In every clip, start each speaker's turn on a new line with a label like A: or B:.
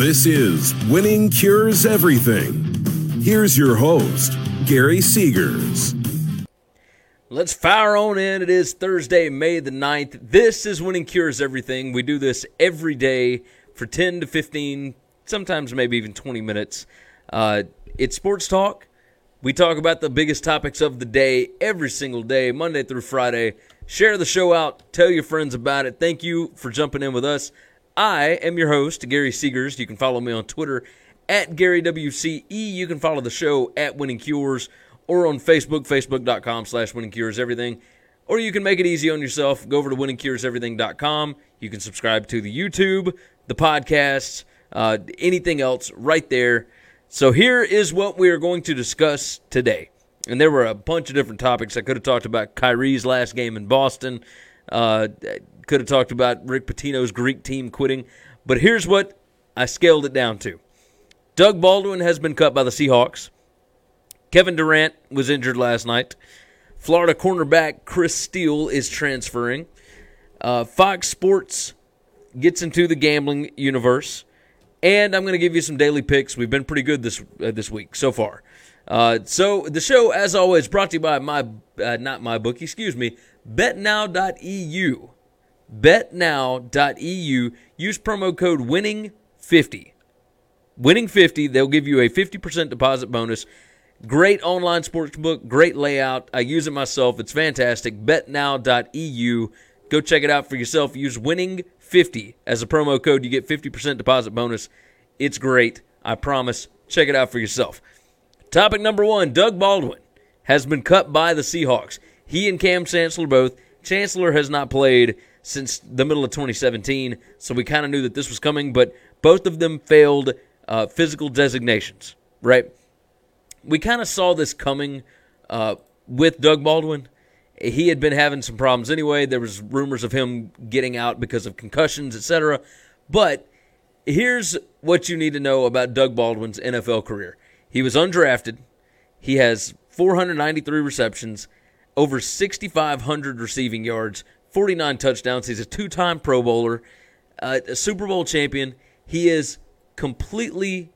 A: This is Winning Cures Everything. Here's your host, Gary Seegers.
B: Let's fire on in. It is Thursday, May the 9th. This is Winning Cures Everything. We do this every day for 10 to 15, sometimes maybe even 20 minutes. Uh, it's sports talk. We talk about the biggest topics of the day every single day, Monday through Friday. Share the show out. Tell your friends about it. Thank you for jumping in with us. I am your host, Gary Seegers. You can follow me on Twitter at GaryWCE. You can follow the show at Winning Cures or on Facebook, facebook.com slash Winning Cures Everything. Or you can make it easy on yourself. Go over to winningcureseverything.com. You can subscribe to the YouTube, the podcasts, uh, anything else right there. So here is what we are going to discuss today. And there were a bunch of different topics. I could have talked about Kyrie's last game in Boston. Uh, could have talked about Rick Pitino's Greek team quitting. But here's what I scaled it down to. Doug Baldwin has been cut by the Seahawks. Kevin Durant was injured last night. Florida cornerback Chris Steele is transferring. Uh, Fox Sports gets into the gambling universe, and I'm going to give you some daily picks. We've been pretty good this uh, this week so far. Uh, so the show, as always, brought to you by my uh, not my book, excuse me, BetNow.eu. BetNow.eu. Use promo code Winning50. Winning50. They'll give you a 50% deposit bonus. Great online sports book, great layout. I use it myself. It's fantastic. BetNow.eu. Go check it out for yourself. Use Winning50 as a promo code. You get 50% deposit bonus. It's great. I promise. Check it out for yourself. Topic number one Doug Baldwin has been cut by the Seahawks. He and Kam Chancellor both. Chancellor has not played since the middle of 2017, so we kind of knew that this was coming, but both of them failed uh, physical designations, right? We kind of saw this coming uh, with Doug Baldwin. He had been having some problems anyway. There was rumors of him getting out because of concussions, etc. But here's what you need to know about Doug Baldwin's NFL career. He was undrafted. He has 493 receptions, over 6,500 receiving yards, 49 touchdowns. He's a two time Pro Bowler, uh, a Super Bowl champion. He is completely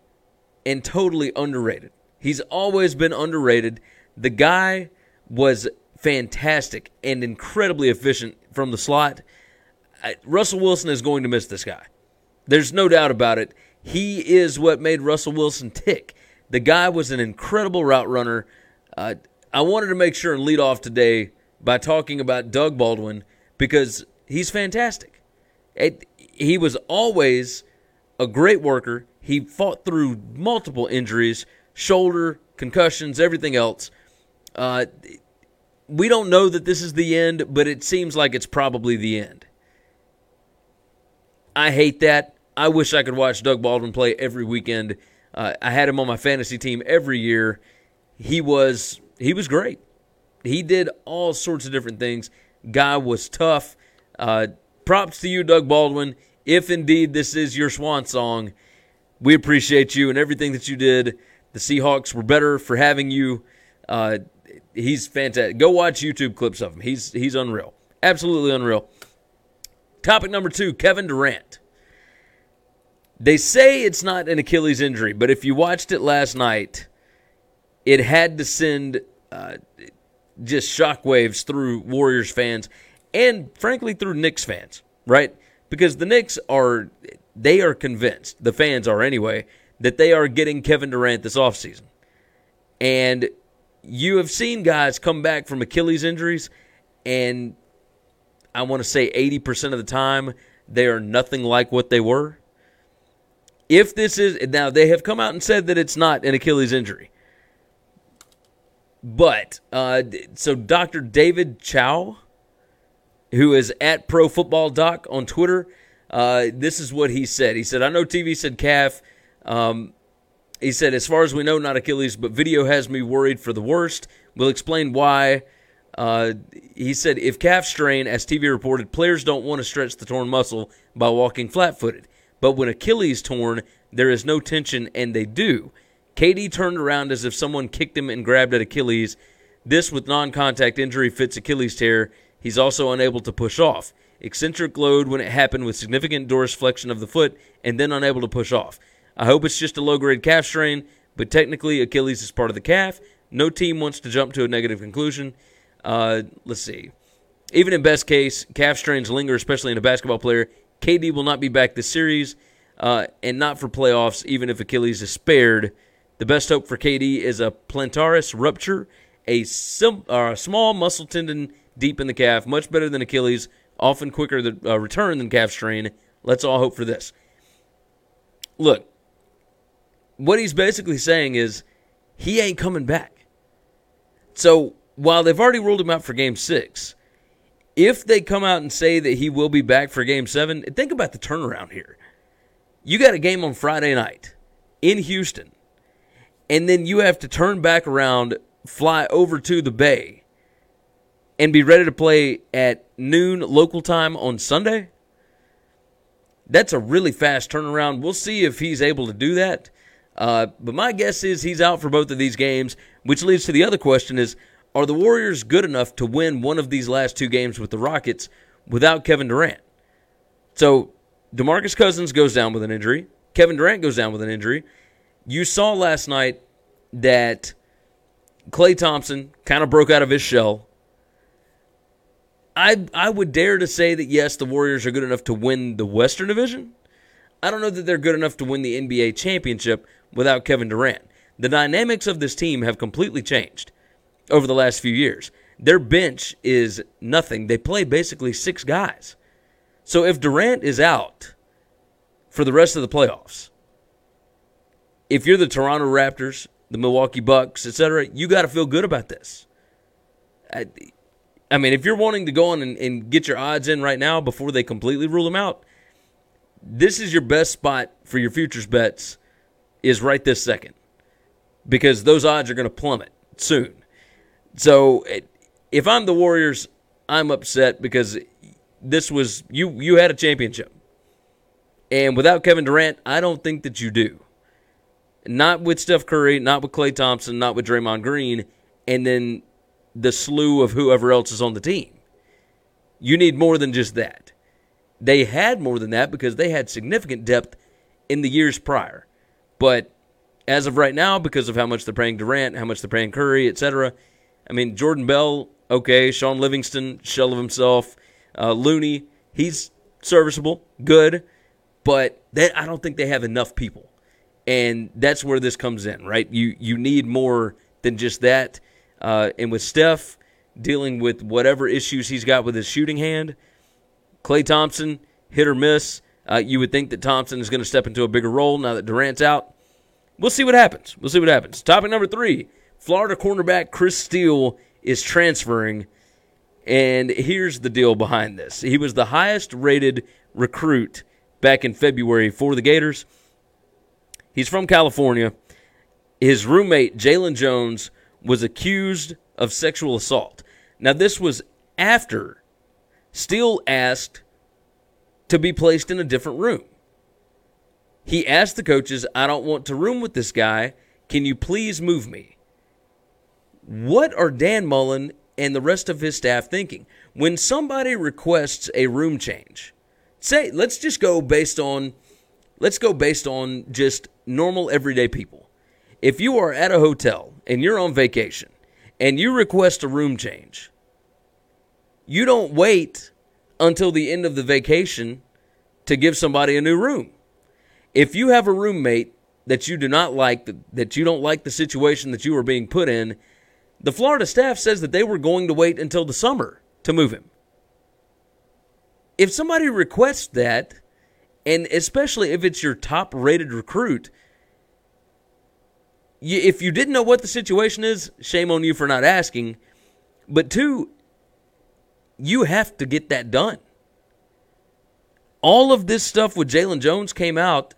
B: and totally underrated. He's always been underrated. The guy was fantastic and incredibly efficient from the slot. Russell Wilson is going to miss this guy. There's no doubt about it. He is what made Russell Wilson tick. The guy was an incredible route runner. Uh, I wanted to make sure and lead off today by talking about Doug Baldwin because he's fantastic. It, he was always a great worker. He fought through multiple injuries, shoulder, concussions, everything else. Uh, we don't know that this is the end, but it seems like it's probably the end. I hate that. I wish I could watch Doug Baldwin play every weekend. Uh, I had him on my fantasy team every year. He was he was great. He did all sorts of different things. Guy was tough. Uh, props to you, Doug Baldwin. If indeed this is your swan song, we appreciate you and everything that you did. The Seahawks were better for having you. Uh, he's fantastic. Go watch YouTube clips of him. He's he's unreal. Absolutely unreal. Topic number two: Kevin Durant. They say it's not an Achilles injury, but if you watched it last night, it had to send uh, just shockwaves through Warriors fans and, frankly, through Knicks fans, right? Because the Knicks are they are convinced, the fans are anyway, that they are getting Kevin Durant this offseason. And you have seen guys come back from Achilles injuries, and I want to say 80% of the time, they are nothing like what they were. If this is now, they have come out and said that it's not an Achilles injury. But uh, so Dr. David Chao, who is at Pro Football Doc on Twitter, uh, this is what he said. He said, "I know TV said calf." Um, he said, "As far as we know, not Achilles, but video has me worried for the worst. We'll explain why." Uh, he said, "If calf strain, as TV reported, players don't want to stretch the torn muscle by walking flat-footed." But when Achilles torn, there is no tension, and they do. KD turned around as if someone kicked him and grabbed at Achilles. This, with non contact injury, fits Achilles tear. He's also unable to push off. Eccentric load when it happened with significant dorsiflexion of the foot and then unable to push off. I hope it's just a low grade calf strain, but technically Achilles is part of the calf. No team wants to jump to a negative conclusion. Uh, let's see. Even in best case, calf strains linger, especially in a basketball player. KD will not be back this series, uh, and not for playoffs, even if Achilles is spared. The best hope for KD is a plantaris rupture, a sim- uh, small muscle tendon deep in the calf, much better than Achilles, often quicker the uh, return than calf strain. Let's all hope for this. Look, what he's basically saying is he ain't coming back. So while they've already ruled him out for game six, if they come out and say that he will be back for game seven, think about the turnaround here. You got a game on Friday night in Houston, and then you have to turn back around, fly over to the Bay, and be ready to play at noon local time on Sunday. That's a really fast turnaround. We'll see if he's able to do that. Uh, but my guess is he's out for both of these games, which leads to the other question is are the Warriors good enough to win one of these last two games with the Rockets without Kevin Durant? So DeMarcus Cousins goes down with an injury. Kevin Durant goes down with an injury. You saw last night that Klay Thompson kind of broke out of his shell. I I would dare to say that yes, the Warriors are good enough to win the Western Division. I don't know that they're good enough to win the NBA championship without Kevin Durant. The dynamics of this team have completely changed over the last few years. Their bench is nothing. They play basically six guys. So if Durant is out for the rest of the playoffs, if you're the Toronto Raptors, the Milwaukee Bucks, etc., you got to feel good about this. I, I, mean, if you're wanting to go on and, and get your odds in right now before they completely rule them out, this is your best spot for your futures bets is right this second because those odds are going to plummet soon. So if I'm the Warriors, I'm upset because this was you you had a championship. And without Kevin Durant, I don't think that you do. Not with Steph Curry, not with Klay Thompson, not with Draymond Green, and then the slew of whoever else is on the team. You need more than just that. They had more than that because they had significant depth in the years prior. But as of right now, because of how much they're paying Durant, how much they're paying Curry, etc., I mean, Jordan Bell, okay. Shaun Livingston, shell of himself. Uh, Looney, he's serviceable, good, but that I don't think they have enough people, and that's where this comes in, right? You you need more than just that. Uh, and with Steph dealing with whatever issues he's got with his shooting hand, Klay Thompson, hit or miss. Uh, you would think that Thompson is going to step into a bigger role now that Durant's out. We'll see what happens. We'll see what happens. Topic number three Florida cornerback Chris Steele is transferring. And here's the deal behind this he was the highest rated recruit back in February for the Gators. He's from California. His roommate, Jalen Jones, was accused of sexual assault. Now, this was after Steele asked to be placed in a different room. He asked the coaches, I don't want to room with this guy. Can you please move me? What are Dan Mullen and the rest of his staff thinking? When somebody requests a room change, say, let's just go based on let's go based on just normal everyday people. If you are at a hotel and you're on vacation and you request a room change, you don't wait until the end of the vacation to give somebody a new room. If you have a roommate that you do not like, that you don't like the situation that you are being put in, the Florida staff says that they were going to wait until the summer to move him. If somebody requests that, and especially if it's your top rated recruit, you, if you didn't know what the situation is, shame on you for not asking. But two, you have to get that done. All of this stuff with Jalen Jones came out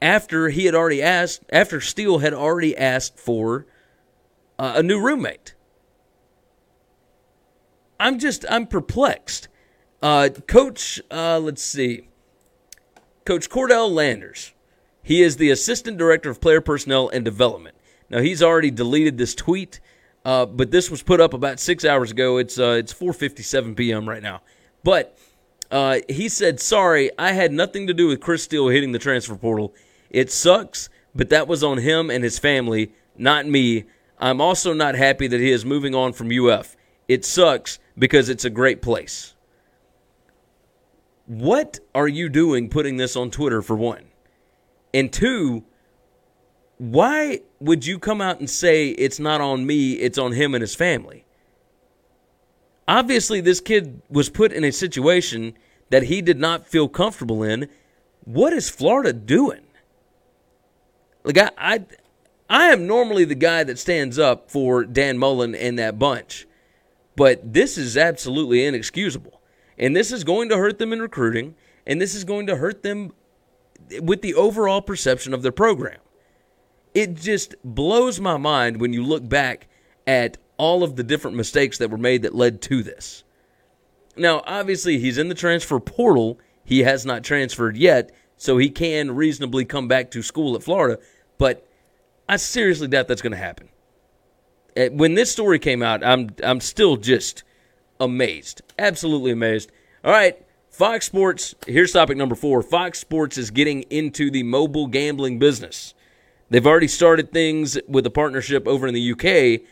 B: after he had already asked, after Steele had already asked for uh, a new roommate. I'm just, I'm perplexed. Uh, Coach, uh, let's see, Coach Cordell Landers. He is the Assistant Director of Player Personnel and Development. Now, he's already deleted this tweet, uh, but this was put up about six hours ago. It's, uh, it's 4.57 p.m. right now. But uh, he said, sorry, I had nothing to do with Chris Steele hitting the transfer portal. It sucks, but that was on him and his family, not me. I'm also not happy that he is moving on from UF. It sucks because it's a great place. What are you doing putting this on Twitter for one? And two, why would you come out and say it's not on me, it's on him and his family? Obviously, this kid was put in a situation that he did not feel comfortable in. What is Florida doing? Like I, I, I am normally the guy that stands up for Dan Mullen and that bunch, but this is absolutely inexcusable, and this is going to hurt them in recruiting, and this is going to hurt them with the overall perception of their program. It just blows my mind when you look back at all of the different mistakes that were made that led to this. Now, obviously, he's in the transfer portal. He has not transferred yet, so he can reasonably come back to school at Florida. But I seriously doubt that's going to happen. Uh, when this story came out, I'm I'm still just amazed, absolutely amazed. All right, Fox Sports. Here's topic number four. Fox Sports is getting into the mobile gambling business. They've already started things with a partnership over in the UK.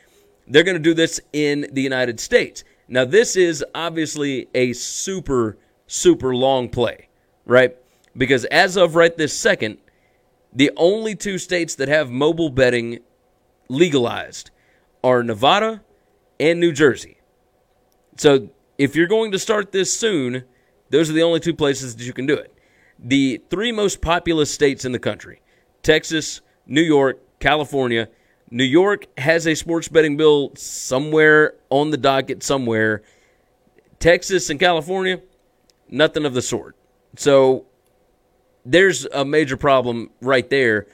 B: They're going to do this in the United States. Now, this is obviously a super, super long play, right? Because as of right this second, the only two states that have mobile betting legalized are Nevada and New Jersey. So if you're going to start this soon, those are the only two places that you can do it. The three most populous states in the country Texas, New York, California. New York has a sports betting bill somewhere on the docket, somewhere. Texas and California, nothing of the sort. So there's a major problem right there.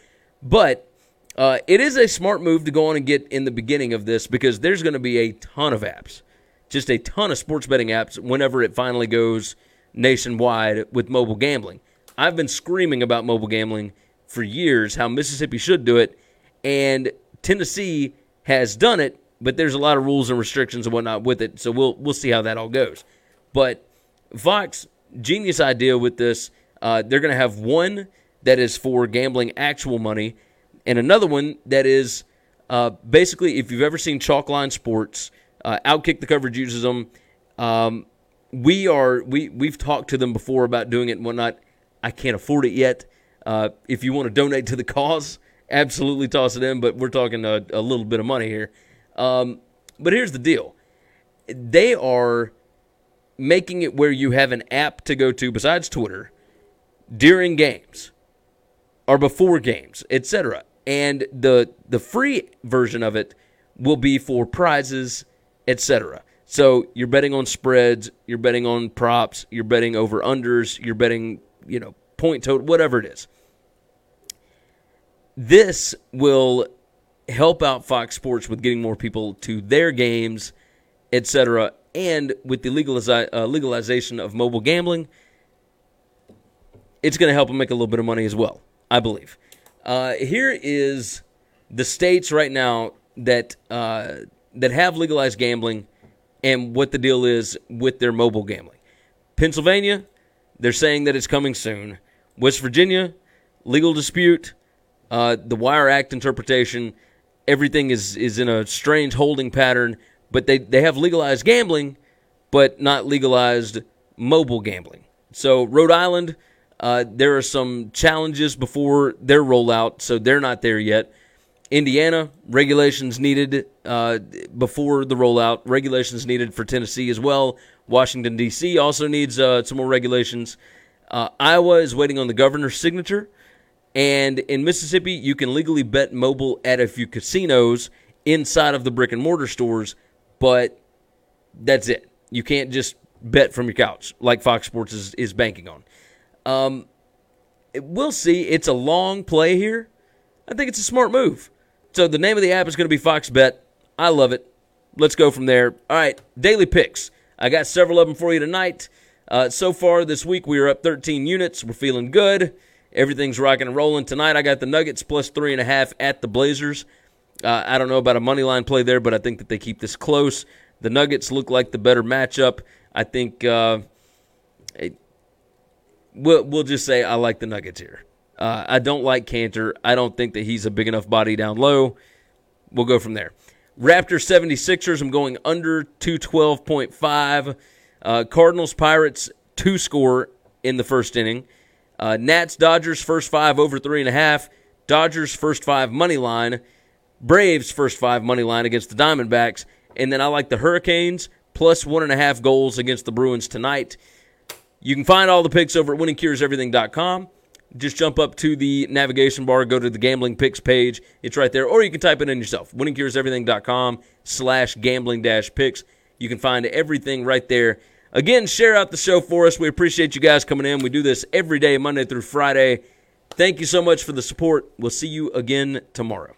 B: But uh, it is a smart move to go on and get in the beginning of this because there's going to be a ton of apps, just a ton of sports betting apps whenever it finally goes nationwide with mobile gambling. I've been screaming about mobile gambling for years, how Mississippi should do it, and Tennessee has done it, but there's a lot of rules and restrictions and whatnot with it. So we'll we'll see how that all goes. But Fox, genius idea with this. Uh, they're going to have one that is for gambling actual money, and another one that is uh, basically if you've ever seen Chalkline Sports, uh, Outkick the coverage uses them. Um, we are we we've talked to them before about doing it and whatnot. I can't afford it yet. Uh, if you want to donate to the cause, absolutely toss it in. But we're talking a, a little bit of money here. Um, but here's the deal: they are making it where you have an app to go to besides Twitter during games or before games, etc. And the the free version of it will be for prizes, etc. So you're betting on spreads, you're betting on props, you're betting over unders, you're betting, you know, point total, whatever it is. This will help out Fox Sports with getting more people to their games, etc. And with the legalize, uh, legalization of mobile gambling, it's going to help them make a little bit of money as well, I believe. Uh, here is the states right now that uh, that have legalized gambling and what the deal is with their mobile gambling. Pennsylvania, they're saying that it's coming soon. West Virginia, legal dispute, uh, the Wire Act interpretation, everything is, is in a strange holding pattern, but they, they have legalized gambling, but not legalized mobile gambling. So, Rhode Island, uh, there are some challenges before their rollout, so they're not there yet. Indiana, regulations needed uh, before the rollout, regulations needed for Tennessee as well. Washington, D.C. also needs uh, some more regulations. Uh, Iowa is waiting on the governor's signature. And in Mississippi, you can legally bet mobile at a few casinos inside of the brick and mortar stores, but that's it. You can't just bet from your couch like Fox Sports is, is banking on. Um, we'll see. It's a long play here. I think it's a smart move. So the name of the app is going to be Fox Bet. I love it. Let's go from there. All right, daily picks. I got several of them for you tonight. Uh, so far this week, we are up 13 units. We're feeling good. Everything's rocking and rolling. Tonight, I got the Nuggets plus three and a half at the Blazers. Uh, I don't know about a money line play there, but I think that they keep this close. The Nuggets look like the better matchup. I think uh, it, we'll, we'll just say I like the Nuggets here. Uh, I don't like Kanter. I don't think that he's a big enough body down low. We'll go from there. Raptors 76ers, I'm going under 212.5. Uh, Cardinals Pirates, two score in the first inning. Uh, Nats Dodgers, first five over three and a half. Dodgers, first five money line. Braves, first five money line against the Diamondbacks. And then I like the Hurricanes, plus one and a half goals against the Bruins tonight. You can find all the picks over at winningcureseverything.com. Just jump up to the navigation bar, go to the gambling picks page. It's right there. Or you can type it in yourself. winningcureseverything.com slash gambling dash picks. You can find everything right there. Again, share out the show for us. We appreciate you guys coming in. We do this every day, Monday through Friday. Thank you so much for the support. We'll see you again tomorrow.